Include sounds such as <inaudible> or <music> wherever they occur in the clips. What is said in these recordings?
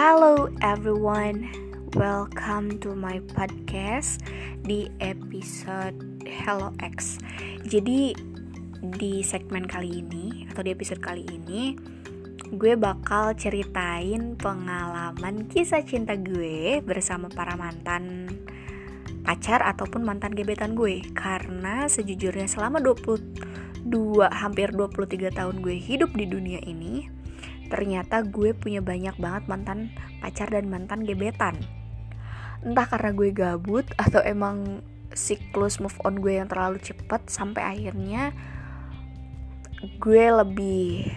Halo everyone, welcome to my podcast di episode Hello X. Jadi di segmen kali ini atau di episode kali ini gue bakal ceritain pengalaman kisah cinta gue bersama para mantan pacar ataupun mantan gebetan gue karena sejujurnya selama 22 hampir 23 tahun gue hidup di dunia ini ternyata gue punya banyak banget mantan pacar dan mantan gebetan. Entah karena gue gabut atau emang siklus move on gue yang terlalu cepat sampai akhirnya gue lebih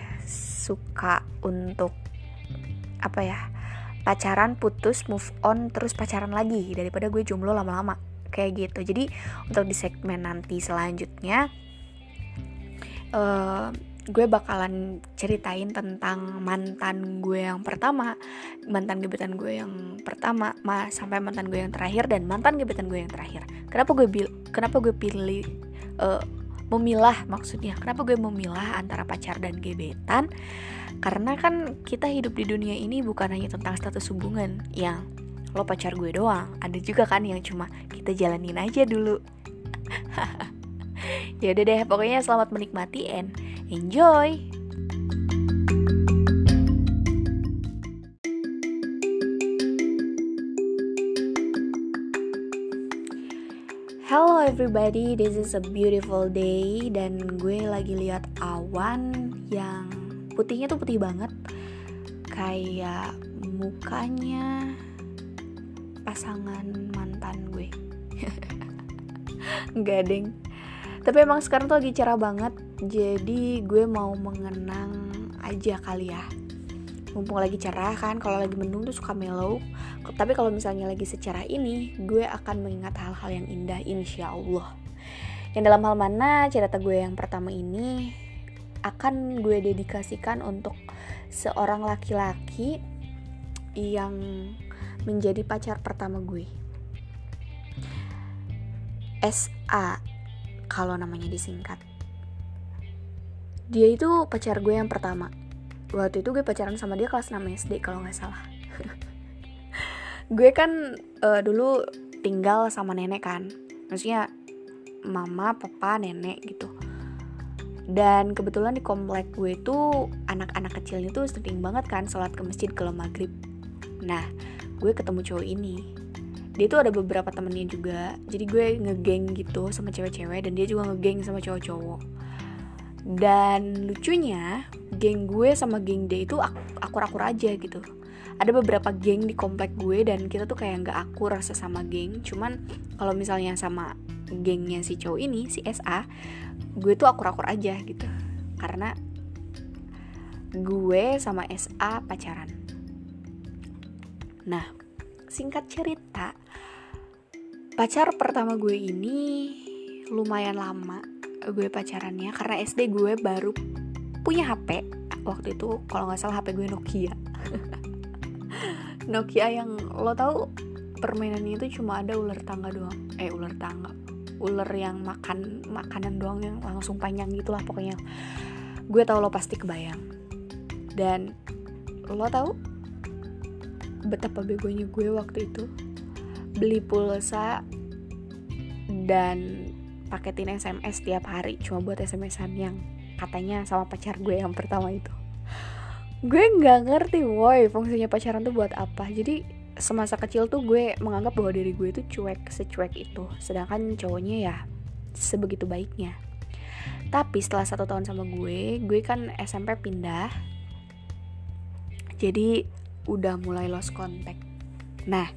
suka untuk apa ya pacaran putus move on terus pacaran lagi daripada gue jomblo lama-lama kayak gitu. Jadi untuk di segmen nanti selanjutnya uh, gue bakalan ceritain tentang mantan gue yang pertama, mantan gebetan gue yang pertama, ma sampai mantan gue yang terakhir dan mantan gebetan gue yang terakhir. Kenapa gue bil kenapa gue pilih uh, memilah maksudnya? Kenapa gue memilah antara pacar dan gebetan? Karena kan kita hidup di dunia ini bukan hanya tentang status hubungan yang lo pacar gue doang. Ada juga kan yang cuma kita jalanin aja dulu. <laughs> ya udah deh, pokoknya selamat menikmati and Enjoy! Hello everybody, this is a beautiful day dan gue lagi lihat awan yang putihnya tuh putih banget kayak mukanya pasangan mantan gue. <laughs> Enggak deng. Tapi emang sekarang tuh lagi cerah banget jadi gue mau mengenang aja kali ya. Mumpung lagi cerah kan kalau lagi mendung tuh suka mellow. Tapi kalau misalnya lagi secerah ini gue akan mengingat hal-hal yang indah insya Allah yang dalam hal mana cerita gue yang pertama ini akan gue dedikasikan untuk seorang laki-laki yang menjadi pacar pertama gue. SA kalau namanya disingkat dia itu pacar gue yang pertama. Waktu itu gue pacaran sama dia kelas 6 SD kalau nggak salah. <laughs> Gue kan uh, dulu tinggal sama nenek kan. Maksudnya mama papa nenek gitu. Dan kebetulan di komplek gue itu anak-anak kecilnya tuh sering banget kan sholat ke masjid kalau maghrib. Nah gue ketemu cowok ini. Dia tuh ada beberapa temennya juga. Jadi gue ngegeng gitu sama cewek-cewek dan dia juga ngegeng sama cowok-cowok dan lucunya geng gue sama geng dia itu akur-akur aja gitu. Ada beberapa geng di komplek gue dan kita tuh kayak nggak akur rasa sama geng. Cuman kalau misalnya sama gengnya si cowok ini si SA gue tuh akur-akur aja gitu. Karena gue sama SA pacaran. Nah singkat cerita pacar pertama gue ini lumayan lama gue pacarannya karena SD gue baru punya HP waktu itu kalau nggak salah HP gue Nokia. <laughs> Nokia yang lo tau permainannya itu cuma ada ular tangga doang. Eh ular tangga. Ular yang makan makanan doang yang langsung panjang gitulah pokoknya. Gue tau lo pasti kebayang. Dan lo tau betapa begonya gue waktu itu? Beli pulsa dan paketin SMS tiap hari cuma buat SMS-an yang katanya sama pacar gue yang pertama itu. Gue nggak ngerti woi fungsinya pacaran tuh buat apa? Jadi semasa kecil tuh gue menganggap bahwa diri gue itu cuek secuek itu. Sedangkan cowoknya ya sebegitu baiknya. Tapi setelah satu tahun sama gue gue kan SMP pindah. Jadi udah mulai lost contact Nah,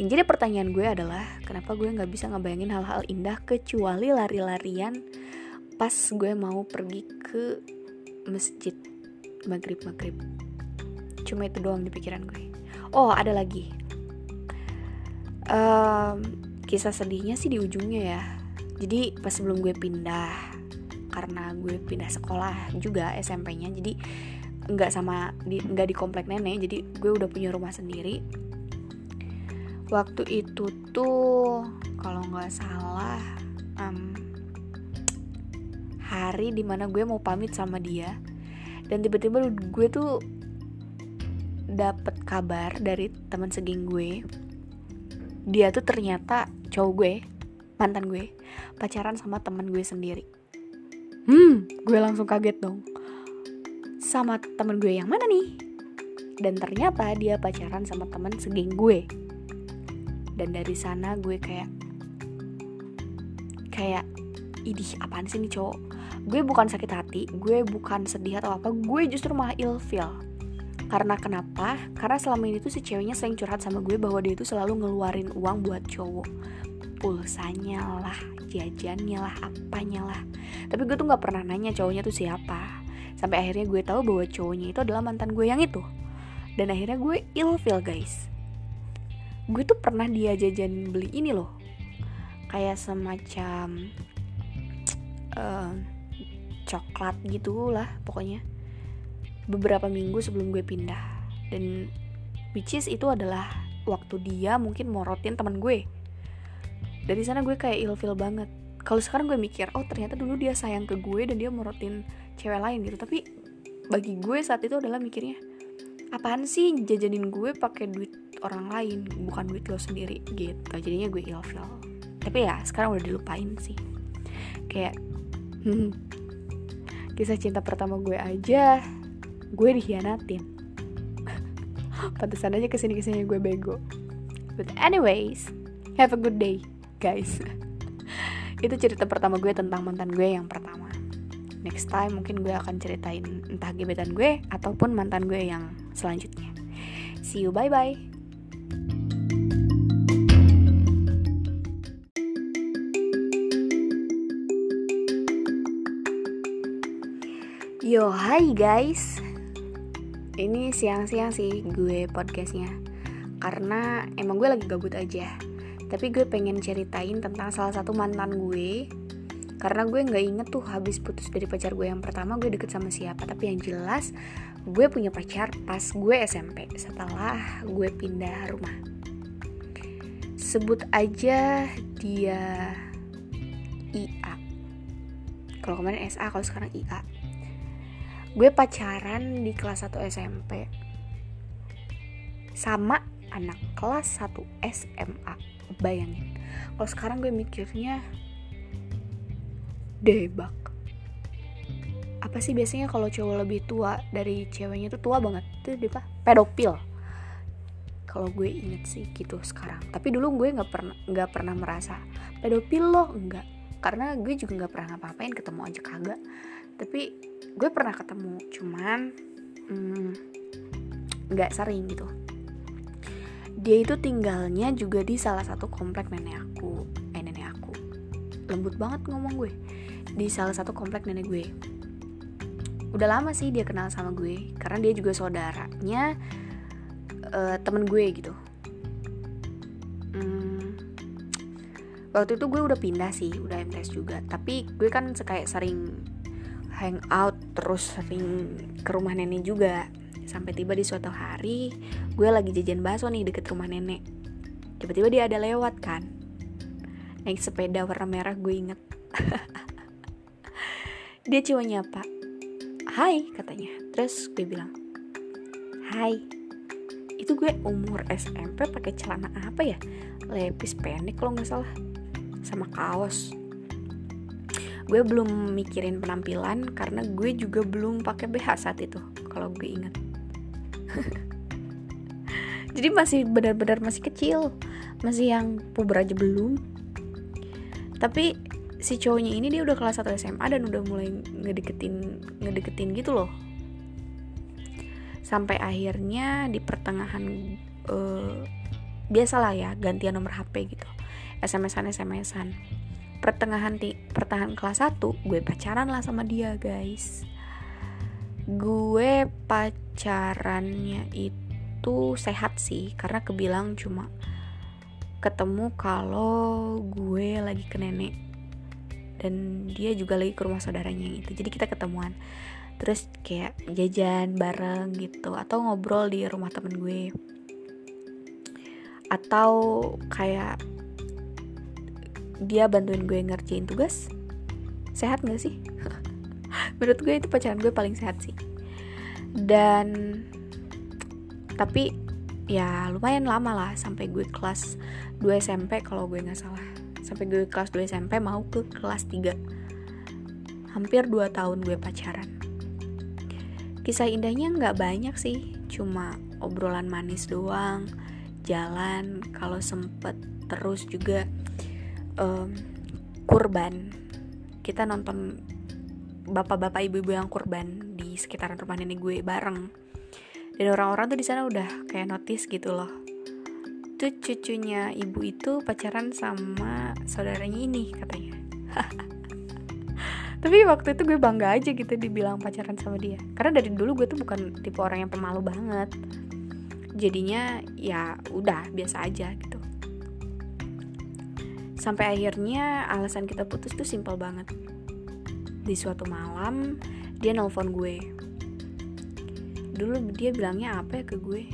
yang jadi pertanyaan gue adalah kenapa gue nggak bisa ngebayangin hal-hal indah kecuali lari-larian pas gue mau pergi ke masjid maghrib maghrib. Cuma itu doang di pikiran gue. Oh, ada lagi. Um, kisah sedihnya sih di ujungnya ya. Jadi pas sebelum gue pindah karena gue pindah sekolah juga SMP-nya jadi nggak sama di nggak di komplek nenek jadi gue udah punya rumah sendiri waktu itu tuh kalau nggak salah um, hari di mana gue mau pamit sama dia dan tiba-tiba gue tuh dapet kabar dari teman segeng gue dia tuh ternyata cowok gue mantan gue pacaran sama teman gue sendiri. Hmm gue langsung kaget dong. Sama temen gue yang mana nih? Dan ternyata dia pacaran sama teman segeng gue dan dari sana gue kayak kayak idih apaan sih nih cowok? Gue bukan sakit hati gue bukan sedih atau apa gue justru malah ilfeel karena kenapa? Karena selama ini tuh si ceweknya sering curhat sama gue bahwa dia itu selalu ngeluarin uang buat cowok. Pulsanya lah jajannya lah apanya lah. Tapi gue tuh nggak pernah nanya cowoknya tuh siapa. Sampai akhirnya gue tahu bahwa cowoknya itu adalah mantan gue yang itu. Dan akhirnya gue ilfeel guys gue tuh pernah dia jajan beli ini loh. Kayak semacam uh, coklat gitu lah pokoknya. Beberapa minggu sebelum gue pindah. Dan which is itu adalah waktu dia mungkin morotin teman gue. Dari sana gue kayak ilfil banget. Kalau sekarang gue mikir oh ternyata dulu dia sayang ke gue dan dia morotin cewek lain gitu. Tapi bagi gue saat itu adalah mikirnya apaan sih jajanin gue pakai duit orang lain bukan duit lo sendiri gitu. Jadinya gue ilfil. Tapi ya sekarang udah dilupain sih. Kayak hmm, kisah cinta pertama gue aja gue dikhianatin <laughs> pantesan aja ke sini ke sini gue bego. But anyways have a good day guys. <laughs> Itu cerita pertama gue tentang mantan gue yang pertama. Next time mungkin gue akan ceritain entah gebetan gue ataupun mantan gue yang selanjutnya. See you bye bye Yo, hai guys. Ini siang-siang sih gue podcastnya. Karena emang gue lagi gabut aja. Tapi gue pengen ceritain tentang salah satu mantan gue. Karena gue nggak inget tuh habis putus dari pacar gue yang pertama gue deket sama siapa. Tapi yang jelas gue punya pacar pas gue SMP setelah gue pindah rumah. Sebut aja dia IA kalau kemarin SA kalau sekarang IA gue pacaran di kelas 1 SMP sama anak kelas 1 SMA bayangin kalau sekarang gue mikirnya debak. Apa sih biasanya kalau cowok lebih tua dari ceweknya tuh tua banget? Itu dia apa pedofil. Kalau gue inget sih gitu sekarang. Tapi dulu gue nggak pernah nggak pernah merasa pedofil loh enggak karena gue juga nggak pernah ngapa-ngapain ketemu aja kagak. Tapi gue pernah ketemu cuman hmm, nggak mm, sering gitu. Dia itu tinggalnya juga di salah satu komplek nenek aku eh nenek aku. Lembut banget ngomong gue. Di salah satu komplek nenek gue. Udah lama sih dia kenal sama gue karena dia juga saudaranya uh, temen gue gitu. Hmm, waktu itu gue udah pindah sih udah MTS juga. Tapi gue kan kayak sering hangout terus sering ke rumah nenek juga. Sampai tiba di suatu hari gue lagi jajan bakso nih deket rumah nenek. Tiba-tiba dia ada lewat kan. Naik sepeda warna merah gue inget. <laughs> Dia cuma nyapa hai katanya. Terus gue bilang hai. Itu gue umur SMP pakai celana apa ya? Lepis pendek kalau nggak salah. Sama kaos gue belum mikirin penampilan karena gue juga belum pakai BH saat itu kalau gue ingat. <laughs> Jadi masih benar-benar masih kecil masih yang puber aja belum. Tapi si cowoknya ini dia udah kelas 1 SMA dan udah mulai ngedeketin ngedeketin gitu loh. Sampai akhirnya di pertengahan uh, biasalah ya gantian nomor HP gitu. SMS-an SMS-an pertengahan ti pertengahan kelas 1 gue pacaran lah sama dia guys. Gue pacarannya itu sehat sih karena kebilang cuma ketemu kalau gue lagi ke nenek. Dan dia juga lagi ke rumah saudaranya itu jadi kita ketemuan. Terus kayak jajan bareng gitu atau ngobrol di rumah temen gue. Atau kayak dia bantuin gue ngerjain tugas sehat gak sih? <laughs> Menurut gue itu pacaran gue paling sehat sih. Dan tapi ya lumayan lama lah sampai gue kelas 2 SMP kalau gue nggak salah. Sampai gue kelas 2 SMP mau ke kelas 3 hampir 2 tahun gue pacaran. Kisah indahnya nggak banyak sih cuma obrolan manis doang jalan kalau sempet terus juga um, kurban. Kita nonton bapak-bapak ibu-ibu yang kurban di sekitaran rumah nenek gue bareng. Dan orang-orang tuh di sana udah kayak notice gitu loh. Tuh cucunya ibu itu pacaran sama saudaranya ini katanya. <laughs> Tapi waktu itu gue bangga aja gitu dibilang pacaran sama dia. Karena dari dulu gue tuh bukan tipe orang yang pemalu banget. Jadinya ya udah biasa aja gitu sampai akhirnya alasan kita putus tuh simpel banget. Di suatu malam dia nelpon gue. Dulu dia bilangnya apa ya ke gue?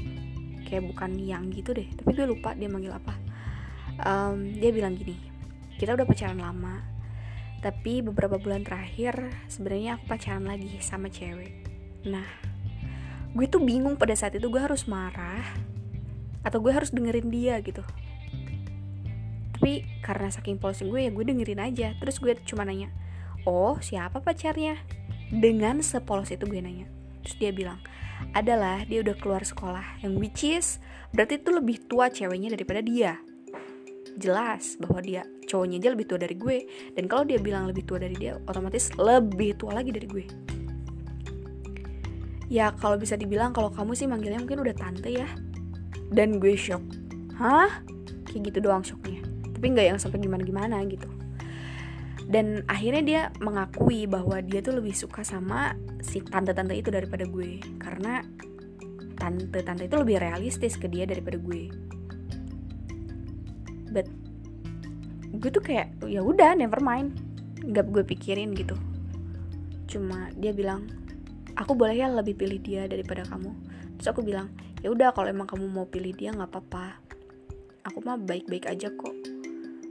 Kayak bukan yang gitu deh tapi gue lupa dia manggil apa. Um, dia bilang gini kita udah pacaran lama tapi beberapa bulan terakhir sebenarnya aku pacaran lagi sama cewek. Nah gue tuh bingung pada saat itu gue harus marah atau gue harus dengerin dia gitu tapi karena saking polosnya gue ya gue dengerin aja. Terus gue cuma nanya oh siapa pacarnya? Dengan sepolos itu gue nanya. Terus dia bilang adalah dia udah keluar sekolah yang which is berarti itu lebih tua ceweknya daripada dia. Jelas bahwa dia cowoknya aja lebih tua dari gue. Dan kalau dia bilang lebih tua dari dia otomatis lebih tua lagi dari gue. Ya kalau bisa dibilang kalau kamu sih manggilnya mungkin udah tante ya. Dan gue shock. Hah? Kayak gitu doang shocknya tapi nggak yang sampai gimana gimana gitu. Dan akhirnya dia mengakui bahwa dia tuh lebih suka sama si tante-tante itu daripada gue. Karena tante-tante itu lebih realistis ke dia daripada gue. But gue tuh kayak ya udah never mind. Nggak gue pikirin gitu. Cuma dia bilang aku boleh ya lebih pilih dia daripada kamu. Terus aku bilang ya udah kalau emang kamu mau pilih dia nggak apa-apa. Aku mah baik-baik aja kok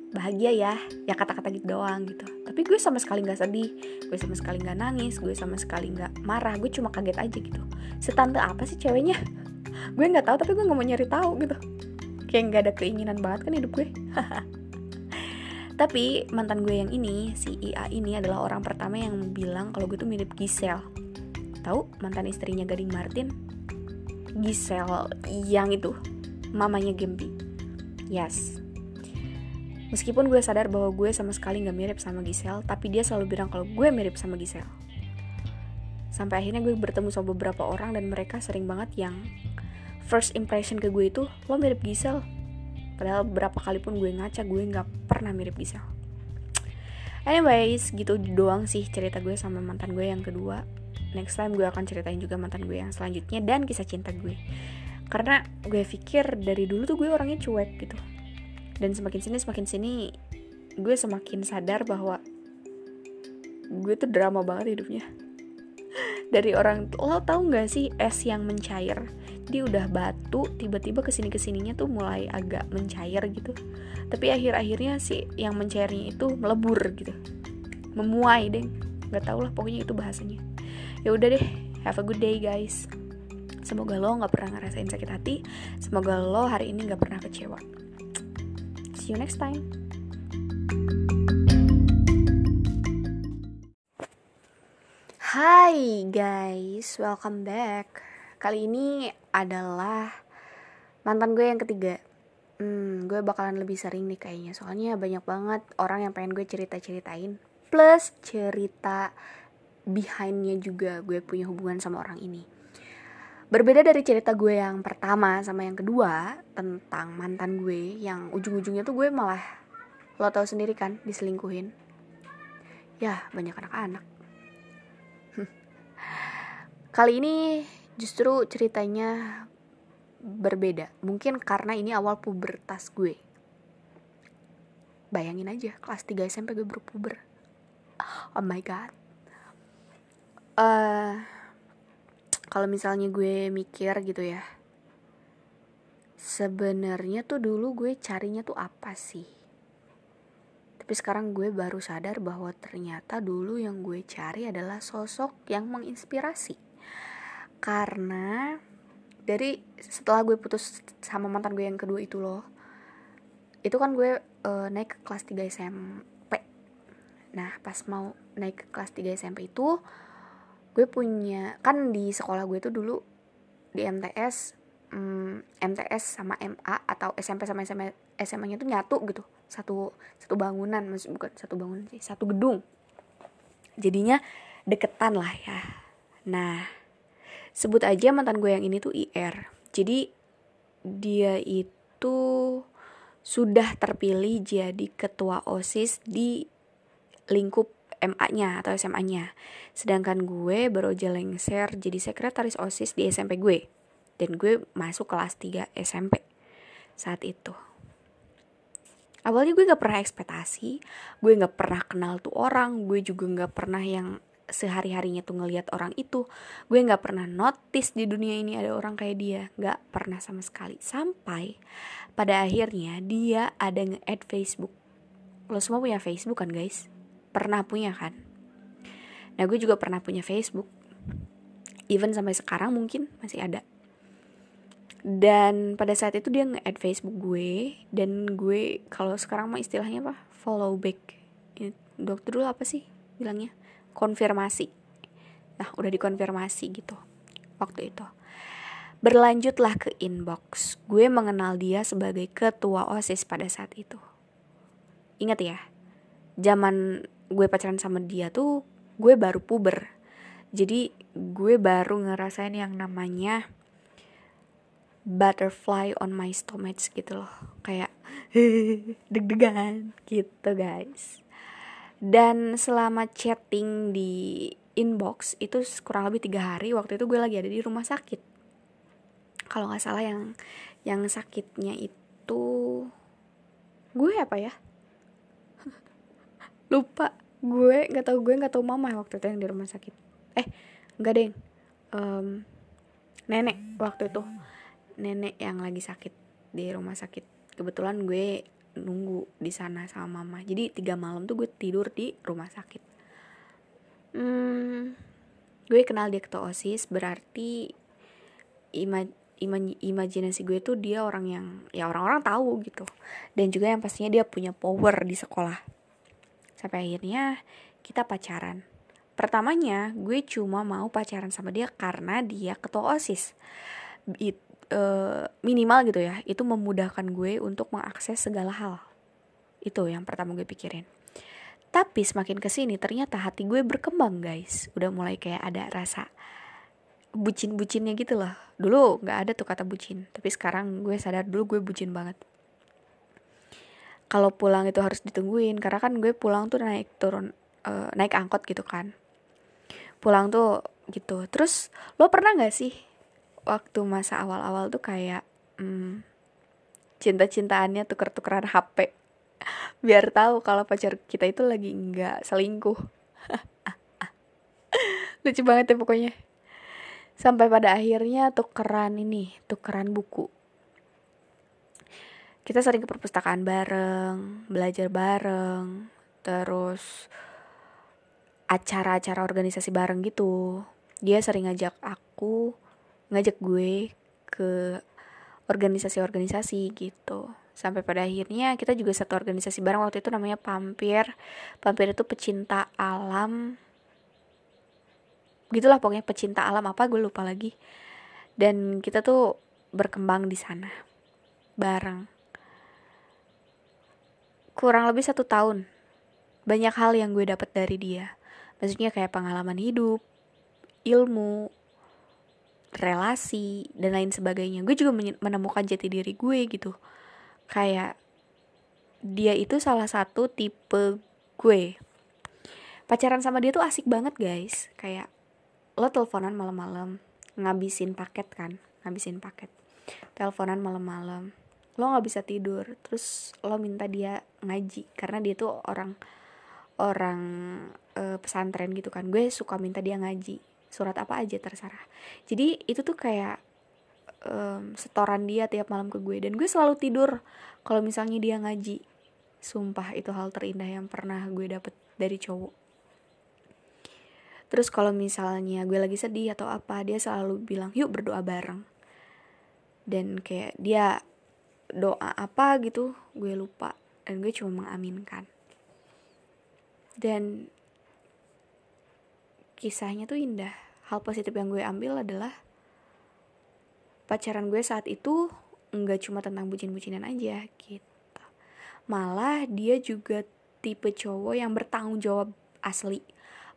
bahagia ya ya kata-kata gitu doang gitu tapi gue sama sekali nggak sedih gue sama sekali nggak nangis gue sama sekali nggak marah gue cuma kaget aja gitu setante apa sih ceweknya <laughs> gue nggak tahu tapi gue nggak mau nyari tahu gitu kayak nggak ada keinginan banget kan hidup gue <laughs> tapi mantan gue yang ini si IA ini adalah orang pertama yang bilang kalau gue tuh mirip Giselle Tahu mantan istrinya Gading Martin? Giselle yang itu, mamanya Gempi. Yes. Meskipun gue sadar bahwa gue sama sekali gak mirip sama Giselle, tapi dia selalu bilang kalau gue mirip sama Giselle. Sampai akhirnya gue bertemu sama beberapa orang dan mereka sering banget yang first impression ke gue itu, lo mirip Giselle. Padahal berapa kali pun gue ngaca, gue gak pernah mirip Giselle. Anyways, gitu doang sih cerita gue sama mantan gue yang kedua next time gue akan ceritain juga mantan gue yang selanjutnya dan kisah cinta gue karena gue pikir dari dulu tuh gue orangnya cuek gitu dan semakin sini semakin sini gue semakin sadar bahwa gue tuh drama banget hidupnya. <laughs> Dari orang lo tau nggak sih es yang mencair? Dia udah batu tiba-tiba ke sini ke sininya tuh mulai agak mencair gitu. Tapi akhir-akhirnya sih yang mencairnya itu melebur gitu. Memuai deh. Nggak tau lah pokoknya itu bahasanya. Ya udah deh have a good day guys. Semoga lo nggak pernah ngerasain sakit hati. Semoga lo hari ini nggak pernah kecewa see you next time Hai guys, welcome back. Kali ini adalah mantan gue yang ketiga. Hmm, gue bakalan lebih sering nih kayaknya. Soalnya banyak banget orang yang pengen gue cerita-ceritain. Plus cerita behindnya juga gue punya hubungan sama orang ini. Berbeda dari cerita gue yang pertama sama yang kedua tentang mantan gue yang ujung-ujungnya tuh gue malah lo tau sendiri kan diselingkuhin. Ya banyak anak-anak. <laughs> Kali ini justru ceritanya berbeda. Mungkin karena ini awal pubertas gue. Bayangin aja, kelas 3 SMP gue berpuber. Oh my god uh, kalau misalnya gue mikir gitu ya sebenarnya tuh dulu gue carinya tuh apa sih? Tapi sekarang gue baru sadar bahwa ternyata dulu yang gue cari adalah sosok yang menginspirasi. Karena dari setelah gue putus sama mantan gue yang kedua itu loh itu kan gue uh, naik ke kelas 3 SMP nah pas mau naik ke kelas 3 SMP itu gue punya kan di sekolah gue tuh dulu di MTS um, MTS sama MA atau SMP sama SMA SMA-nya tuh nyatu gitu. Satu satu bangunan maksud bukan satu bangunan sih satu gedung. Jadinya deketan lah ya. Nah sebut aja mantan gue yang ini tuh IR jadi dia itu sudah terpilih jadi ketua OSIS di lingkup MA-nya atau SMA-nya. Sedangkan gue baru aja lengser jadi sekretaris OSIS di SMP gue. Dan gue masuk kelas 3 SMP saat itu. Awalnya gue gak pernah ekspektasi, gue gak pernah kenal tuh orang, gue juga gak pernah yang sehari-harinya tuh ngelihat orang itu gue nggak pernah notice di dunia ini ada orang kayak dia nggak pernah sama sekali sampai pada akhirnya dia ada nge-add Facebook lo semua punya Facebook kan guys pernah punya kan. Nah gue juga pernah punya Facebook. Even sampai sekarang mungkin masih ada. Dan pada saat itu dia nge-add Facebook gue dan gue kalau sekarang mah istilahnya apa? Follow back. Dokter dulu apa sih bilangnya? Konfirmasi. Nah udah dikonfirmasi gitu waktu itu. Berlanjutlah ke inbox. Gue mengenal dia sebagai ketua osis pada saat itu. Ingat ya zaman gue pacaran sama dia tuh gue baru puber. Jadi gue baru ngerasain yang namanya butterfly on my stomach gitu loh. Kayak <laughs> deg-degan gitu guys. Dan selama chatting di inbox itu kurang lebih tiga hari waktu itu gue lagi ada di rumah sakit. Kalau nggak salah yang yang sakitnya itu gue apa ya? <laughs> Lupa gue nggak tahu gue nggak tahu mama waktu itu yang di rumah sakit. Eh nggak deh um, nenek waktu itu. Nenek yang lagi sakit di rumah sakit. Kebetulan gue nunggu di sana sama mama. Jadi tiga malam tuh gue tidur di rumah sakit. Hmm, gue kenal dia ketua osis berarti ima, ima, imajinasi gue tuh dia orang yang ya orang-orang tahu gitu. Dan juga yang pastinya dia punya power di sekolah sampai akhirnya kita pacaran. Pertamanya gue cuma mau pacaran sama dia karena dia ketua osis. It, uh, minimal gitu ya itu memudahkan gue untuk mengakses segala hal. Itu yang pertama gue pikirin. Tapi semakin ke sini ternyata hati gue berkembang guys. Udah mulai kayak ada rasa bucin-bucinnya gitu loh. Dulu nggak ada tuh kata bucin tapi sekarang gue sadar dulu gue bucin banget kalau pulang itu harus ditungguin karena kan gue pulang tuh naik turun uh, naik angkot gitu kan. Pulang tuh gitu. Terus lo pernah nggak sih waktu masa awal-awal tuh kayak hmm, cinta-cintaannya tuker-tukeran HP <laughs> biar tahu kalau pacar kita itu lagi nggak selingkuh. <laughs> Lucu banget ya pokoknya. Sampai pada akhirnya tukeran ini tukeran buku kita sering ke perpustakaan bareng belajar bareng terus acara-acara organisasi bareng gitu. Dia sering ngajak aku ngajak gue ke organisasi-organisasi gitu. Sampai pada akhirnya kita juga satu organisasi bareng. Waktu itu namanya Pampir. Pampir itu pecinta alam. Gitulah pokoknya pecinta alam apa gue lupa lagi. Dan kita tuh berkembang di sana bareng kurang lebih satu tahun. Banyak hal yang gue dapat dari dia. Maksudnya kayak pengalaman hidup ilmu relasi dan lain sebagainya. Gue juga menemukan jati diri gue gitu. Kayak dia itu salah satu tipe gue. Pacaran sama dia tuh asik banget guys. Kayak lo teleponan malam-malam ngabisin paket kan? Ngabisin paket. Teleponan malam-malam lo nggak bisa tidur. Terus lo minta dia ngaji karena dia tuh orang orang e, pesantren gitu kan. Gue suka minta dia ngaji. Surat apa aja terserah. Jadi itu tuh kayak um, setoran dia tiap malam ke gue. Dan gue selalu tidur kalau misalnya dia ngaji. Sumpah itu hal terindah yang pernah gue dapet dari cowok. Terus kalau misalnya gue lagi sedih atau apa dia selalu bilang yuk berdoa bareng. Dan kayak dia doa apa gitu gue lupa. Dan gue cuma mengaminkan. Dan kisahnya tuh indah. Hal positif yang gue ambil adalah pacaran gue saat itu nggak cuma tentang bucin-bucinan aja gitu. Malah dia juga tipe cowok yang bertanggung jawab asli.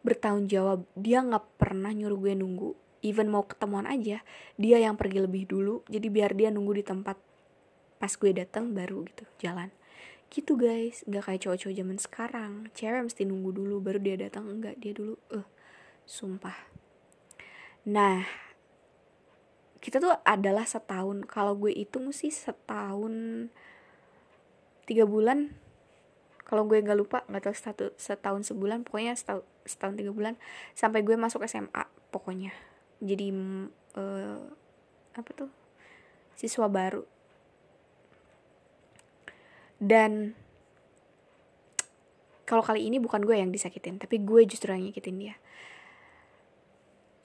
Bertanggung jawab. Dia nggak pernah nyuruh gue nunggu. Even mau ketemuan aja dia yang pergi lebih dulu. Jadi biar dia nunggu di tempat pas gue datang baru gitu jalan. Gitu guys. Nggak kayak cowok-cowok zaman sekarang. Cewek mesti nunggu dulu baru dia datang enggak dia dulu eh uh, sumpah. Nah kita tuh adalah setahun. Kalau gue hitung sih setahun tiga bulan. Kalau gue nggak lupa nggak tahu satu setahun sebulan pokoknya setahun, setahun tiga bulan sampai gue masuk SMA pokoknya. Jadi uh, apa tuh? Siswa baru dan kalau kali ini bukan gue yang disakitin tapi gue justru yang nyakitin dia.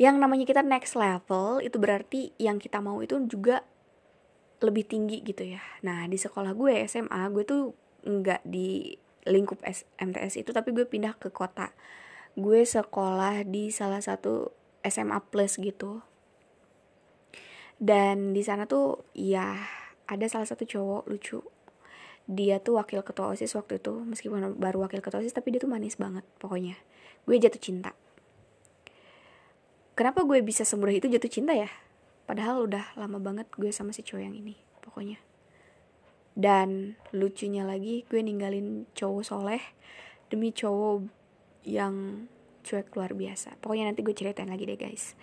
Yang namanya kita next level itu berarti yang kita mau itu juga lebih tinggi gitu ya. Nah di sekolah gue SMA gue tuh nggak di lingkup MTS itu tapi gue pindah ke kota. Gue sekolah di salah satu SMA plus gitu. Dan di sana tuh ya ada salah satu cowok lucu dia tuh wakil ketua osis waktu itu meskipun baru wakil ketua osis tapi dia tuh manis banget pokoknya. Gue jatuh cinta. Kenapa gue bisa semudah itu jatuh cinta ya? Padahal udah lama banget gue sama si cowok yang ini pokoknya. Dan lucunya lagi gue ninggalin cowok soleh demi cowok yang cuek luar biasa. Pokoknya nanti gue ceritain lagi deh guys.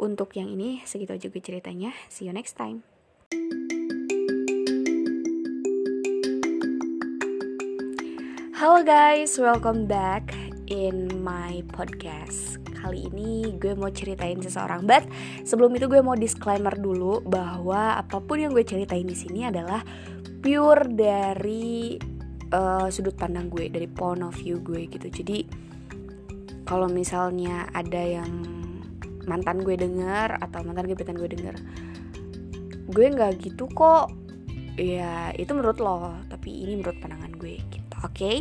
Untuk yang ini segitu aja gue ceritanya. See you next time Halo guys, welcome back in my podcast. Kali ini gue mau ceritain seseorang but sebelum itu gue mau disclaimer dulu bahwa apa pun yang gue ceritain di sini adalah pure dari uh, sudut pandang gue dari point of view gue gitu. Jadi kalau misalnya ada yang mantan gue denger atau mantan gebetan gue denger gue nggak gitu kok. Ya itu menurut lo tapi ini menurut pandangan gue gitu oke okay?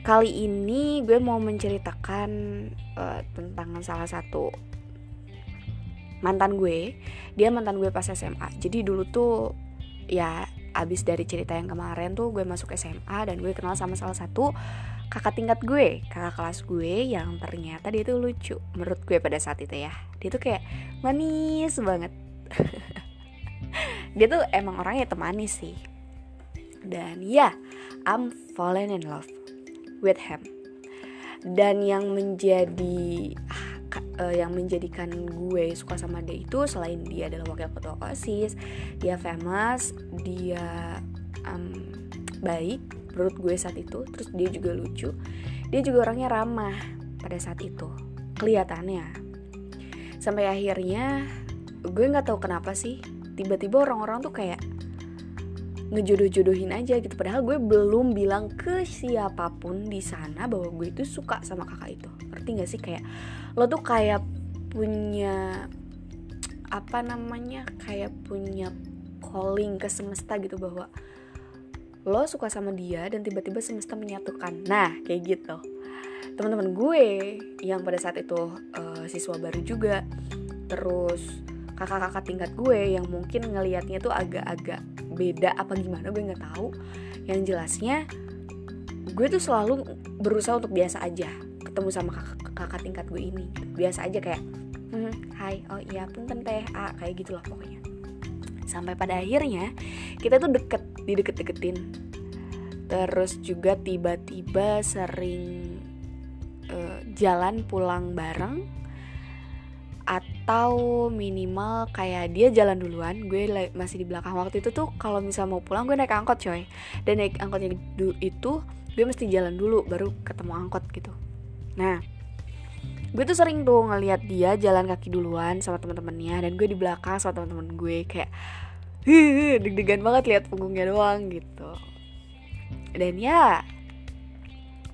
Kali ini gue mau menceritakan uh, tentang salah satu mantan gue. Dia mantan gue pas SMA. Jadi dulu tuh ya abis dari cerita yang kemarin tuh gue masuk SMA dan gue kenal sama salah satu kakak tingkat gue, kakak kelas gue yang ternyata dia tuh lucu menurut gue pada saat itu ya. Dia tuh kayak manis banget. <laughs> dia tuh emang orangnya temanis sih. Dan ya, I'm falling in love with him. Dan yang menjadi uh, yang menjadikan gue suka sama dia itu selain dia adalah wakil ketua osis dia famous dia um, baik menurut gue saat itu terus dia juga lucu dia juga orangnya ramah pada saat itu kelihatannya. Sampai akhirnya gue nggak tahu kenapa sih tiba-tiba orang-orang tuh kayak ngejodoh-jodohin aja gitu. Padahal gue belum bilang ke siapa pun di sana bahwa gue itu suka sama kakak itu. Ngerti gak sih? Kayak lo tuh kayak punya apa namanya kayak punya calling ke semesta gitu bahwa lo suka sama dia dan tiba-tiba semesta menyatukan. Nah kayak gitu. Teman-teman gue yang pada saat itu uh, siswa baru juga terus kakak-kakak tingkat gue yang mungkin ngelihatnya tuh agak-agak beda apa gimana gue nggak tahu. Yang jelasnya gue tuh selalu berusaha untuk biasa aja ketemu sama kakak, kakak tingkat gue ini. Biasa aja kayak hmm, hai oh iya punten teh ah kayak gitulah pokoknya. Sampai pada akhirnya kita tuh deket dideket-deketin terus juga tiba-tiba sering uh, jalan pulang bareng atau minimal kayak dia jalan duluan gue masih di belakang waktu itu tuh kalau misal mau pulang gue naik angkot coy. Dan naik angkotnya itu gue mesti jalan dulu baru ketemu angkot gitu. Nah gue tuh sering tuh ngeliat dia jalan kaki duluan sama teman-temannya dan gue di belakang sama teman-teman gue kayak deg-degan banget lihat punggungnya doang gitu. Dan ya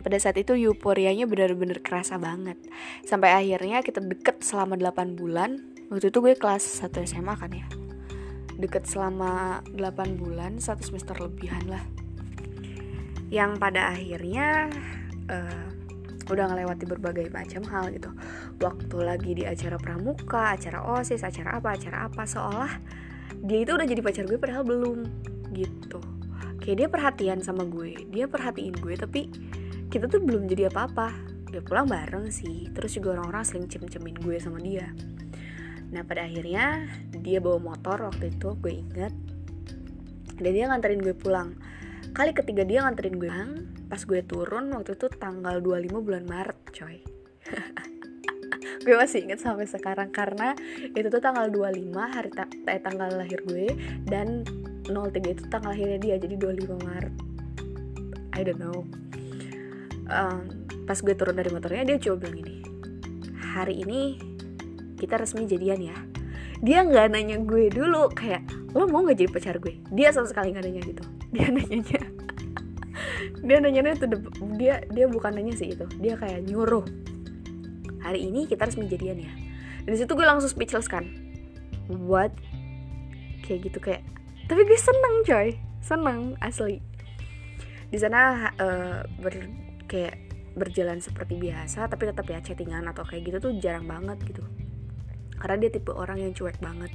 pada saat itu euforianya benar-benar kerasa banget. Sampai akhirnya kita deket selama 8 bulan. Waktu itu gue kelas 1 SMA kan ya. Deket selama 8 bulan satu semester lebihan lah. Yang pada akhirnya uh, udah ngelewati berbagai macam hal gitu. Waktu lagi di acara pramuka acara osis acara apa acara apa seolah dia itu udah jadi pacar gue padahal belum gitu. Kayak dia perhatian sama gue dia perhatiin gue tapi kita tuh belum jadi apa-apa. Ya pulang bareng sih. Terus juga orang-orang sering cem-cemin gue sama dia. Nah pada akhirnya dia bawa motor waktu itu gue inget dan dia nganterin gue pulang. Kali ketiga dia nganterin gue pulang pas gue turun waktu itu tanggal 25 bulan Maret coy. <laughs> Gue masih inget sampai sekarang karena itu tuh tanggal 25 hari ta eh, tanggal lahir gue dan 03 itu tanggal lahirnya dia jadi 25 Maret. I don't know um, pas gue turun dari motornya dia coba bilang gini hari ini kita resmi jadian ya. Dia nggak nanya gue dulu kayak lo mau nggak jadi pacar gue? Dia sama sekali nggak nanya gitu. <laughs> Dia nanyanya dia nanya tuh dia dia bukan nanya sih itu dia kayak nyuruh hari ini kita harus menjadian ya. Dan situ gue langsung speechless kan. What? Kayak gitu kayak tapi gue seneng coy seneng asli. Di sana uh, kayak berjalan seperti biasa tapi tetap ya chattingan atau kayak gitu tuh jarang banget gitu. Karena dia tipe orang yang cuek banget.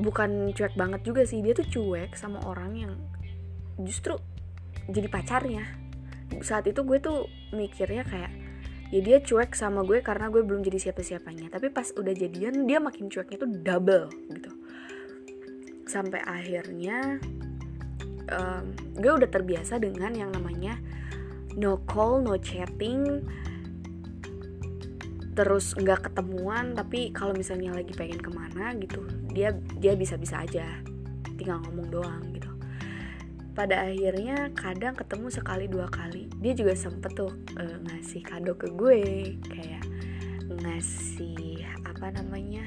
Bukan cuek banget juga sih dia tuh cuek sama orang yang justru jadi pacarnya. Saat itu gue tuh mikirnya kayak ya dia cuek sama gue karena gue belum jadi siapa-siapanya. Tapi pas udah jadian dia makin cueknya tuh double gitu. Sampai akhirnya um, gue udah terbiasa dengan yang namanya no call no chatting terus nggak ketemuan tapi kalau misalnya lagi pengen ke mana gitu dia dia bisa bisa aja tinggal ngomong doang gitu. Pada akhirnya kadang ketemu sekali dua kali. Dia juga sempet tuh uh, ngasih kado ke gue kayak ngasih apa namanya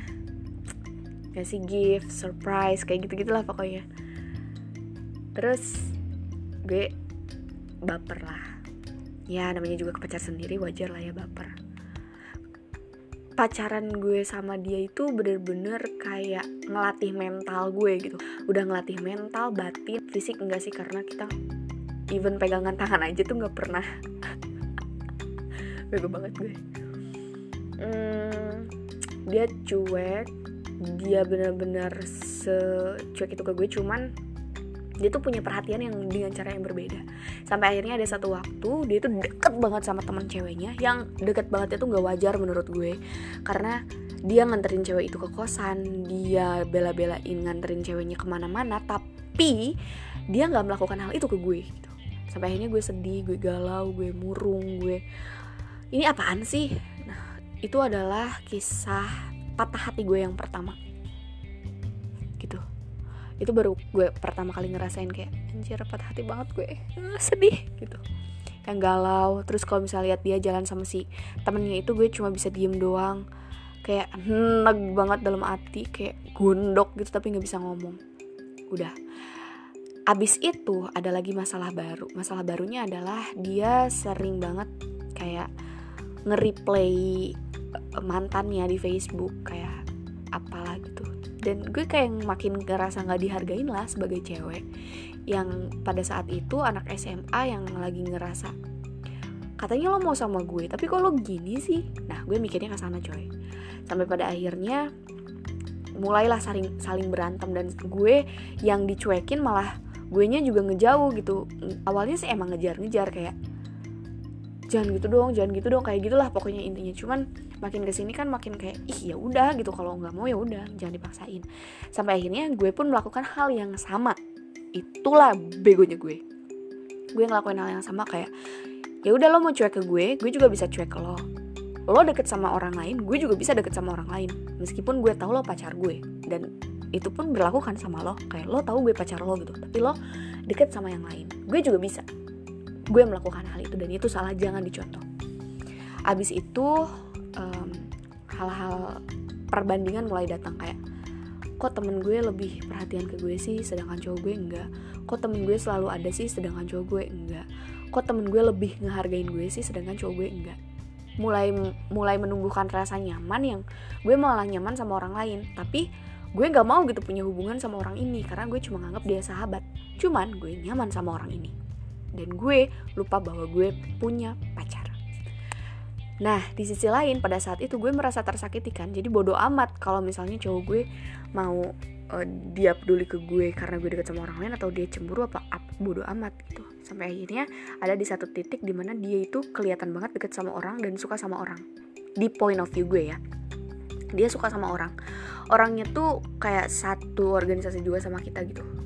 ngasih gift surprise kayak gitu gitulah pokoknya. Terus gue baper lah ya namanya juga ke pacar sendiri wajar lah ya baper. Pacaran gue sama dia itu bener-bener kayak ngelatih mental gue gitu. Udah ngelatih mental batin fisik enggak sih? Karena kita even pegangan tangan aja tuh nggak pernah. <laughs> Bego banget gue. Hmm, dia cuek. Dia bener-bener secuek itu ke gue cuman dia tuh punya perhatian yang dengan cara yang berbeda. Sampai akhirnya ada satu waktu dia tuh deket banget sama teman ceweknya yang deket banget itu nggak wajar menurut gue. Karena dia nganterin cewek itu ke kosan dia bela-belain nganterin ceweknya ke mana-mana tapi dia nggak melakukan hal itu ke gue gitu. Sampai akhirnya gue sedih gue galau gue murung gue ini apaan sih? Nah itu adalah kisah patah hati gue yang pertama itu baru gue pertama kali ngerasain kayak anjir patah hati banget gue. Ah, sedih gitu. Yang galau. Terus kalau misalnya lihat dia jalan sama si temennya itu gue cuma bisa diem doang. Kayak neg banget dalam hati kayak gondok gitu tapi nggak bisa ngomong. Udah. Abis itu ada lagi masalah baru. Masalah barunya adalah dia sering banget kayak nge-replay eh, mantannya di Facebook kayak apalah gitu dan gue kayak makin ngerasa nggak dihargain lah sebagai cewek. Yang pada saat itu anak SMA yang lagi ngerasa katanya lo mau sama gue tapi kok lo gini sih? Nah gue mikirnya ke sana coy. Sampai pada akhirnya mulailah saling saling berantem. Dan gue yang dicuekin malah gue nya juga ngejauh gitu. Awalnya sih emang ngejar-ngejar kayak jangan gitu dong jangan gitu dong kayak gitulah pokoknya intinya. Cuman makin ke sini kan makin kayak ih ya udah gitu. Kalau nggak mau ya udah jangan dipaksain. Sampai akhirnya gue pun melakukan hal yang sama. Itulah begonya gue. Gue ngelakuin hal yang sama kayak ya udah lo mau cuek ke gue gue juga bisa cuek ke lo. Lo deket sama orang lain gue juga bisa deket sama orang lain. Meskipun gue tahu lo pacar gue. Dan itu pun berlaku kan sama lo. Kayak lo tahu gue pacar lo gitu tapi lo deket sama yang lain. Gue juga bisa gue melakukan hal itu dan itu salah jangan dicontoh. Abis itu hal hal-hal perbandingan mulai datang kayak kok temen gue lebih perhatian ke gue sih sedangkan cowok gue enggak? Kok temen gue selalu ada sih sedangkan cowok gue enggak? Kok temen gue lebih ngehargain gue sih sedangkan cowok gue enggak? Mulai mulai menumbuhkan rasa nyaman yang gue malah nyaman sama orang lain. Tapi gue nggak mau gitu punya hubungan sama orang ini karena gue cuma nganggap dia sahabat. Cuman gue nyaman sama orang ini dan gue lupa bahwa gue punya pacar Nah, di sisi lain pada saat itu gue merasa tersakiti kan. Jadi bodoh amat kalau misalnya cowok gue mau uh, dia peduli ke gue karena gue deket sama orang lain atau dia cemburu apa, bodoh amat gitu. Sampai akhirnya ada di satu titik di mana dia itu kelihatan banget deket sama orang dan suka sama orang. Di point of view gue ya. Dia suka sama orang. Orangnya tuh kayak satu organisasi juga sama kita gitu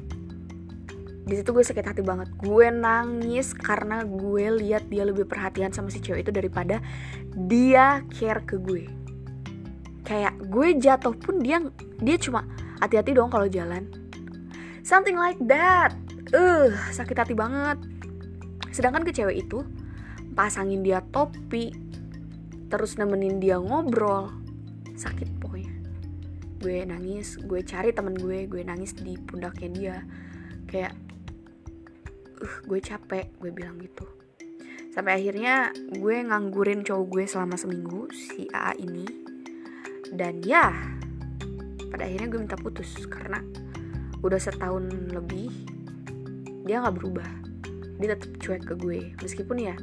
di situ gue sakit hati banget. Gue nangis karena gue lihat dia lebih perhatian sama si cewek itu daripada dia care ke gue. Kayak gue jatuh pun dia dia cuma hati-hati dong kalau jalan. Something like that. Uh sakit hati banget. Sedangkan ke cewek itu pasangin dia topi terus nemenin dia ngobrol sakit pokoknya. Gue nangis gue cari temen gue gue nangis di pundaknya dia. Kayak uh gue capek gue bilang gitu. Sampai akhirnya gue nganggurin cowok gue selama seminggu si AA ini. Dan ya pada akhirnya gue minta putus karena udah setahun lebih dia nggak berubah. Dia tetap cuek ke gue. Meskipun ya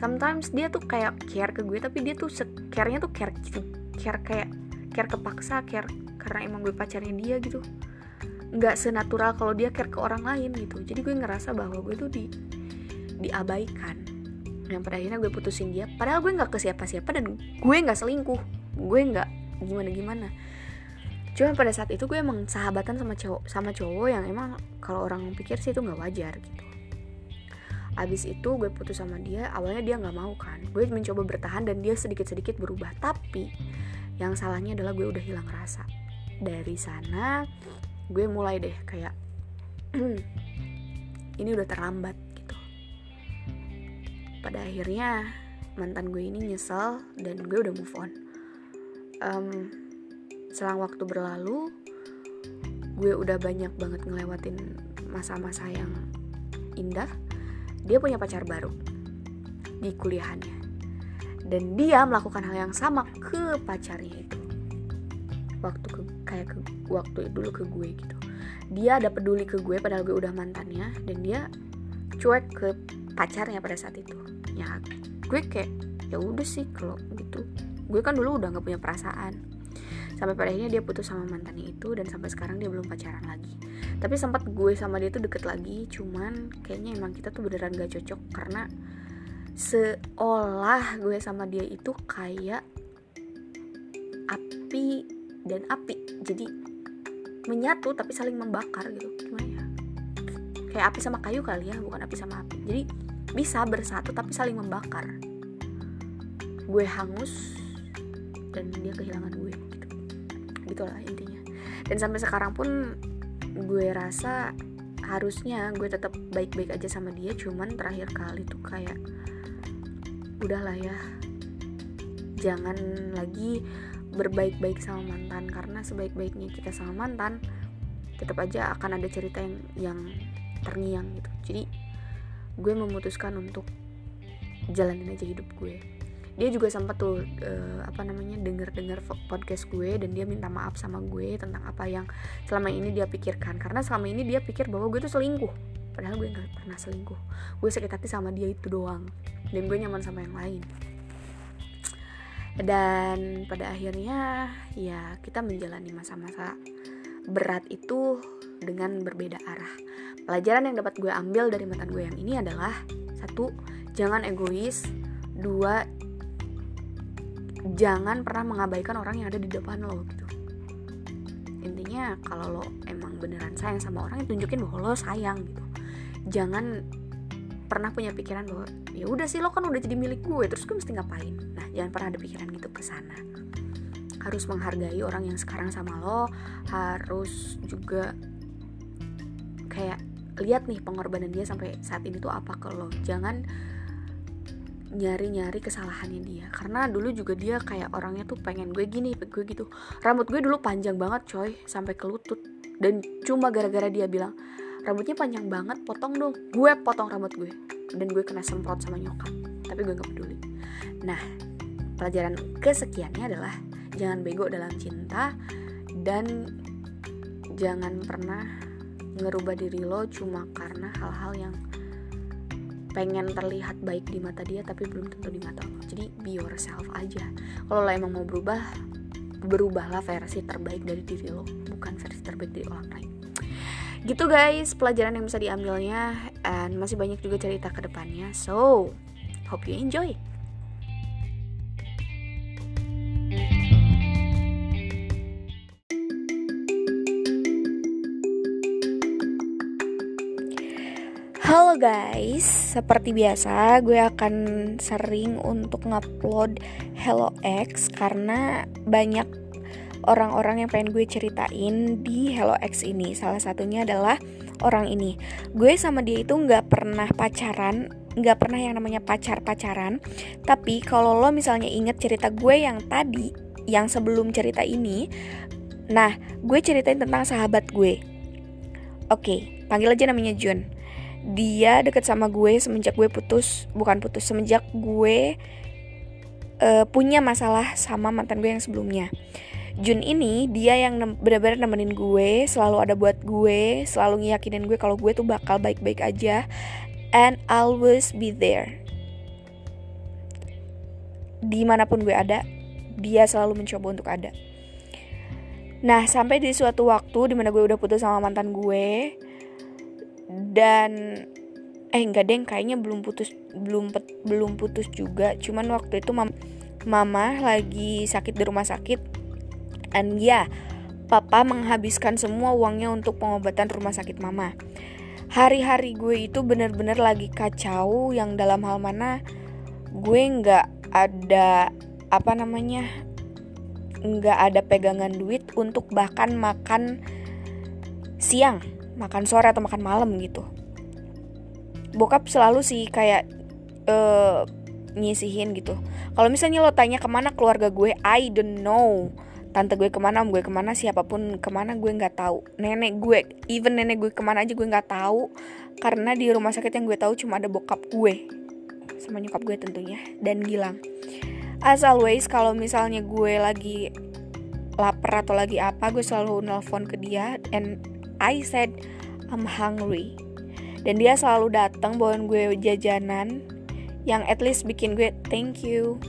sometimes dia tuh kayak care ke gue tapi dia tuh care-nya tuh care care kayak care kepaksa care karena emang gue pacarnya dia gitu nggak senatural kalau dia care ke orang lain gitu. Jadi gue ngerasa bahwa gue tuh di diabaikan. Yang pada akhirnya gue putusin dia. Padahal gue nggak ke siapa-siapa dan gue nggak selingkuh. Gue nggak gimana gimana cuma pada saat itu gue emang sahabatan sama cowok sama cowok yang emang kalau orang pikir sih itu nggak wajar gitu. Abis itu gue putus sama dia awalnya dia nggak mau kan. Gue mencoba bertahan dan dia sedikit-sedikit berubah. Tapi yang salahnya adalah gue udah hilang rasa. Dari sana gue mulai deh kayak <clears throat> ini udah terlambat gitu. Pada akhirnya mantan gue ini nyesel dan gue udah move on. Um, selang waktu berlalu gue udah banyak banget ngelewatin masa-masa yang indah. Dia punya pacar baru di kuliahannya. Dan dia melakukan hal yang sama ke pacarnya itu. Waktu ke kayak ke waktu dulu ke gue gitu. Dia ada peduli ke gue padahal gue udah mantannya dan dia cuek ke pacarnya pada saat itu. Ya gue kayak ya udah sih kalau gitu. Gue kan dulu udah nggak punya perasaan. Sampai pada akhirnya dia putus sama mantannya itu dan sampai sekarang dia belum pacaran lagi. Tapi sempat gue sama dia tuh deket lagi cuman kayaknya emang kita tuh beneran gak cocok karena seolah gue sama dia itu kayak api dan api. Jadi menyatu tapi saling membakar gitu. Gimana ya? Kayak api sama kayu kali ya bukan api sama api. Jadi bisa bersatu tapi saling membakar. Gue hangus dan dia kehilangan gue gitu. Gitulah intinya. Dan sampai sekarang pun gue rasa harusnya gue tetap baik-baik aja sama dia cuman terakhir kali tuh kayak udahlah ya jangan lagi berbaik-baik sama mantan. Karena sebaik-baiknya kita sama mantan tetap aja akan ada cerita yang yang terngiang gitu. Jadi gue memutuskan untuk jalanin aja hidup gue. Dia juga sempat tuh uh, apa namanya denger dengar podcast gue dan dia minta maaf sama gue tentang apa yang selama ini dia pikirkan. Karena selama ini dia pikir bahwa gue tuh selingkuh. Padahal gue nggak pernah selingkuh. Gue sakit hati sama dia itu doang. Dan gue nyaman sama yang lain dan pada akhirnya ya kita menjalani masa-masa berat itu dengan berbeda arah. Pelajaran yang dapat gue ambil dari mantan gue yang ini adalah satu jangan egois. Dua jangan pernah mengabaikan orang yang ada di depan lo gitu. Intinya kalau lo emang beneran sayang sama orang tunjukin bahwa lo sayang gitu. Jangan pernah punya pikiran bahwa ya udah sih lo kan udah jadi milik gue terus gue mesti ngapain? Nah jangan pernah ada pikiran gitu ke sana. Harus menghargai orang yang sekarang sama lo harus juga kayak lihat nih pengorbanan dia sampai saat ini tuh apa ke lo. Jangan nyari-nyari kesalahannya dia. Karena dulu juga dia kayak orangnya tuh pengen gue gini gue gitu. Rambut gue dulu panjang banget coy sampai ke lutut. Dan cuma gara-gara dia bilang rambutnya panjang banget potong dong. Gue potong rambut gue. Dan gue kena semprot sama nyokap. Tapi gue gak peduli. Nah pelajaran kesekiannya adalah jangan bego dalam cinta dan jangan pernah ngerubah diri lo cuma karena hal-hal yang pengen terlihat baik di mata dia tapi belum tentu di mata lo. Jadi be yourself aja. Kalau lo emang mau berubah berubahlah versi terbaik dari diri lo bukan versi terbaik dari orang lain gitu guys. Pelajaran yang bisa diambilnya and masih banyak juga cerita ke depannya. So hope you enjoy. Halo guys, seperti biasa gue akan sering untuk ngupload Hello X karena banyak orang-orang yang pengen gue ceritain di Hello X ini. Salah satunya adalah orang ini. Gue sama dia itu nggak pernah pacaran, nggak pernah yang namanya pacar-pacaran. Tapi kalau lo misalnya inget cerita gue yang tadi, yang sebelum cerita ini, nah gue ceritain tentang sahabat gue. Oke, panggil aja namanya Jun dia deket sama gue semenjak gue putus bukan putus semenjak gue uh, punya masalah sama mantan gue yang sebelumnya Jun ini dia yang benar-benar nemenin gue selalu ada buat gue selalu ngiyakinin gue kalau gue tuh bakal baik-baik aja and always be there. Di mana pun gue ada dia selalu mencoba untuk ada. Nah sampai di suatu waktu di mana gue udah putus sama mantan gue dan eh enggak deh kayaknya belum putus belum belum putus juga. Cuman waktu itu mam, mama lagi sakit di rumah sakit dan ya papa menghabiskan semua uangnya untuk pengobatan rumah sakit mama. Hari-hari gue itu bener-bener lagi kacau yang dalam hal mana gue nggak ada apa namanya nggak ada pegangan duit untuk bahkan makan siang makan sore atau makan malam gitu. Bokap selalu sih kayak uh, nyisihin gitu. Kalau misalnya lo tanya ke mana keluarga gue I don't know tante gue ke mana om gue ke mana siapa pun ke mana gue nggak tahu. Nenek gue even nenek gue ke mana aja gue nggak tahu. Karena di rumah sakit yang gue tahu cuma ada bokap gue. Sama nyokap gue tentunya dan Gilang. As always kalau misalnya gue lagi lapar atau lagi apa gue selalu nelpon ke dia. And I said I'm hungry. Dan dia selalu datang bawain gue jajanan yang at least bikin gue thank you.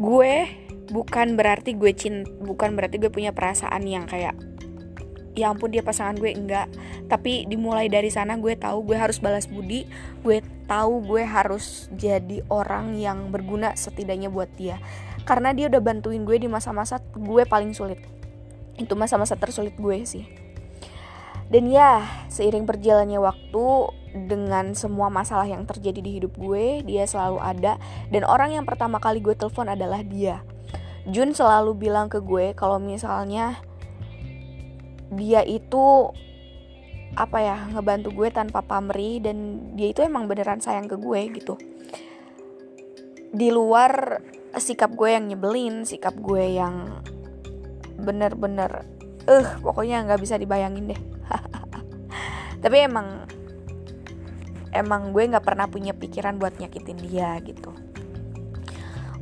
Gue bukan berarti gue cinta bukan berarti gue punya perasaan yang kayak ya ampun dia pasangan gue. Enggak. Tapi dimulai dari sana gue tahu gue harus balas budi gue tahu gue harus jadi orang yang berguna setidaknya buat dia. Karena dia udah bantuin gue di masa-masa gue paling sulit. Itu masa-masa tersulit gue sih. Dan ya, seiring berjalannya waktu dengan semua masalah yang terjadi di hidup gue, dia selalu ada. Dan orang yang pertama kali gue telepon adalah dia. Jun selalu bilang ke gue kalau misalnya dia itu apa ya ngebantu gue tanpa pamrih dan dia itu emang beneran sayang ke gue gitu. Di luar sikap gue yang nyebelin, sikap gue yang bener-bener eh uh, pokoknya nggak bisa dibayangin deh <laughs> tapi emang emang gue nggak pernah punya pikiran buat nyakitin dia gitu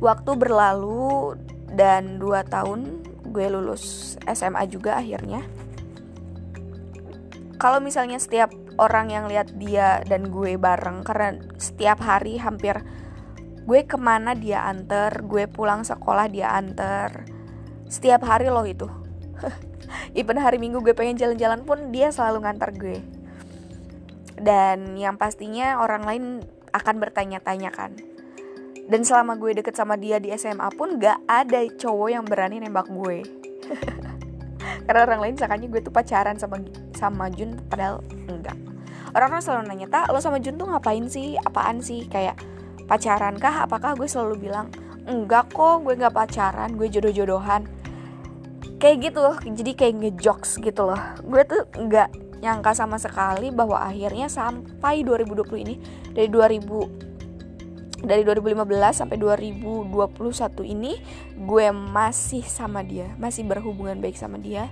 waktu berlalu dan dua tahun gue lulus SMA juga akhirnya. Kalau misalnya setiap orang yang lihat dia dan gue bareng karena setiap hari hampir gue ke mana dia anter gue pulang sekolah dia anter setiap hari loh itu. <laughs> Even hari minggu gue pengen jalan-jalan pun dia selalu ngantar gue. Dan yang pastinya orang lain akan bertanya-tanya kan dan selama gue deket sama dia di SMA pun gak ada cowok yang berani nembak gue. <laughs> Karena orang lain sakanya gue tuh pacaran sama sama Jun padahal enggak. Orang-orang selalu nanya tak lo sama Jun tuh ngapain sih? Apaan sih? Kayak pacaran kah? Apakah? Gue selalu bilang enggak kok gue nggak pacaran gue jodoh-jodohan. Kayak gitu jadi kayak ngejokes gitu loh. Gue tuh nggak nyangka sama sekali bahwa akhirnya sampai 2020 ini dari 2000 dari 2015 sampai 2021 ini gue masih sama dia masih berhubungan baik sama dia.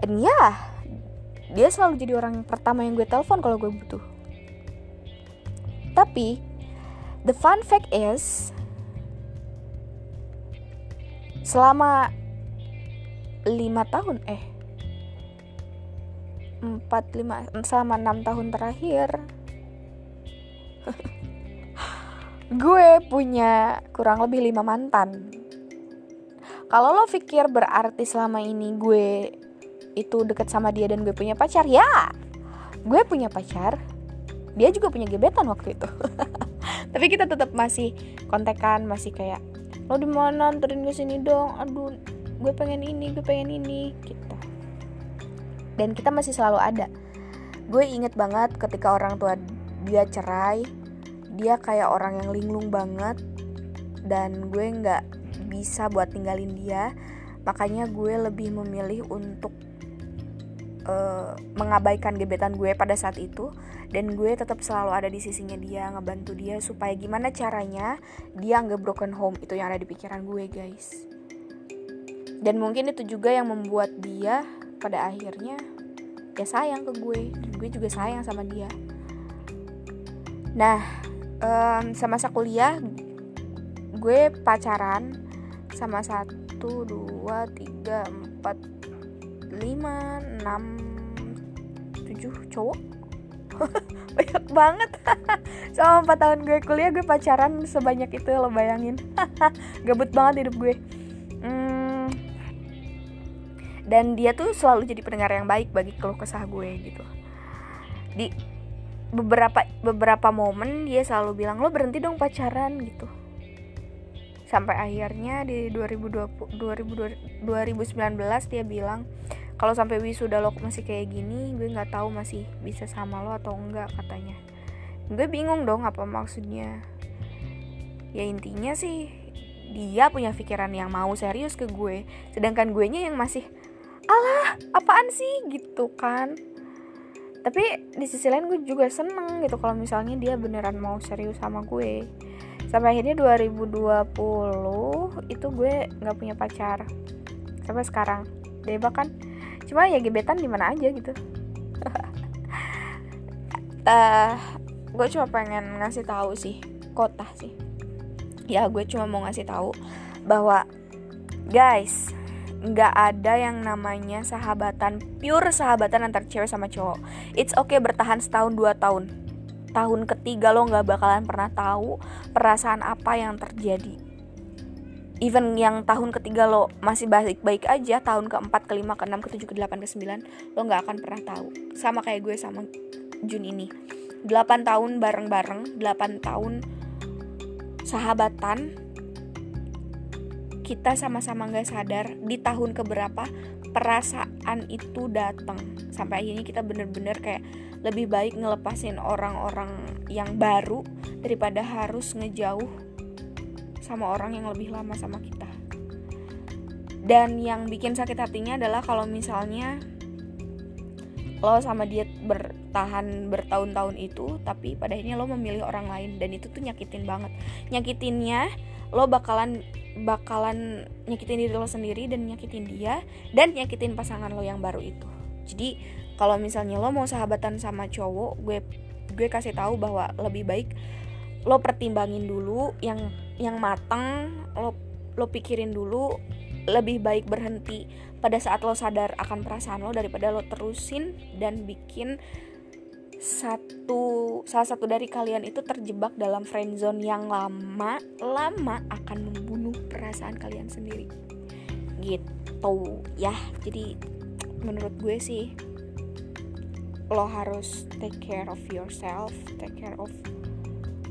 Dan ya dia selalu jadi orang pertama yang gue telepon kalau gue butuh. Tapi the fun fact is selama lima tahun eh 4 5 selama 6 tahun terakhir <laughs> gue punya kurang lebih 5 mantan. Kalau lo pikir berarti selama ini gue itu deket sama dia dan gue punya pacar ya. Gue punya pacar. Dia juga punya gebetan waktu itu. <laughs> Tapi kita tetap masih kontekan masih kayak lo di mana? Anterin gue sini dong. Aduh gue pengen ini gue pengen ini gitu. Dan kita masih selalu ada. Gue inget banget ketika orang tua dia cerai dia kayak orang yang linglung banget dan gue nggak bisa buat tinggalin dia. Makanya gue lebih memilih untuk uh, mengabaikan gebetan gue pada saat itu dan gue tetap selalu ada di sisinya dia ngebantu dia supaya gimana caranya dia nggak broken home itu yang ada di pikiran gue guys. Dan mungkin itu juga yang membuat dia pada akhirnya ya sayang ke gue. Dan gue juga sayang sama dia. Nah um, semasa kuliah gue pacaran sama satu dua tiga empat lima enam tujuh cowok. <laughs> Banyak banget. <laughs> Selama 4 tahun gue kuliah gue pacaran sebanyak itu lo bayangin. <laughs> Gabut banget hidup gue. Hmm, dan dia tuh selalu jadi pendengar yang baik bagi keluh kesah gue gitu. Di beberapa beberapa momen dia selalu bilang lo berhenti dong pacaran gitu. Sampai akhirnya di 2020 2019 dia bilang kalau sampai wisuda lo masih kayak gini gue nggak tahu masih bisa sama lo atau enggak katanya. Gue bingung dong apa maksudnya. Ya intinya sih dia punya pikiran yang mau serius ke gue sedangkan gue nya yang masih alah apaan sih? gitu kan tapi di sisi lain gue juga seneng gitu kalau misalnya dia beneran mau serius sama gue. Sampai akhirnya 2020 itu gue nggak punya pacar. Sampai sekarang. Debak kan cuma ya gebetan di mana aja gitu. Uh, <laughs> gue cuma pengen ngasih tahu sih kota sih. Ya gue cuma mau ngasih tahu bahwa guys nggak ada yang namanya sahabatan pure sahabatan antar cewek sama cowok. It's okay bertahan setahun dua tahun. Tahun ketiga lo nggak bakalan pernah tahu perasaan apa yang terjadi. Even yang tahun ketiga lo masih baik-baik aja tahun keempat kelima keenam ketujuh kedelapan kesembilan lo nggak akan pernah tahu. Sama kayak gue sama Jun ini. 8 tahun bareng-bareng 8 tahun sahabatan kita sama-sama nggak sadar di tahun keberapa perasaan itu datang sampai akhirnya kita bener-bener kayak lebih baik ngelepasin orang-orang yang baru daripada harus ngejauh sama orang yang lebih lama sama kita. Dan yang bikin sakit hatinya adalah kalau misalnya lo sama dia bertahan bertahun-tahun itu tapi pada akhirnya lo memilih orang lain dan itu tuh nyakitin banget. Nyakitinnya lo bakalan bakalan nyakitin diri lo sendiri dan nyakitin dia dan nyakitin pasangan lo yang baru itu. Jadi kalau misalnya lo mau sahabatan sama cowok gue gue kasih tahu bahwa lebih baik lo pertimbangin dulu yang yang matang lo lo pikirin dulu lebih baik berhenti pada saat lo sadar akan perasaan lo daripada lo terusin dan bikin satu salah satu dari kalian itu terjebak dalam friendzone yang lama lama akan membunuh perasaan kalian sendiri. Gitu ya. Jadi menurut gue sih lo harus take care of yourself take care of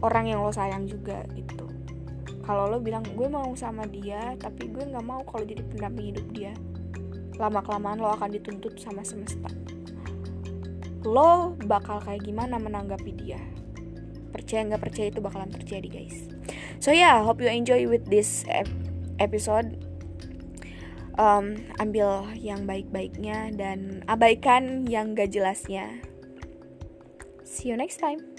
orang yang lo sayang juga gitu. Kalau lo bilang gue mau sama dia tapi gue nggak mau kalau jadi pendamping hidup dia lama kelamaan lo akan dituntut sama semesta. Lo bakal kayak gimana menanggapi dia? Percaya nggak percaya itu bakalan terjadi guys. So yeah hope you enjoy with this episode. Um, ambil yang baik-baiknya dan abaikan yang gak jelasnya. See you next time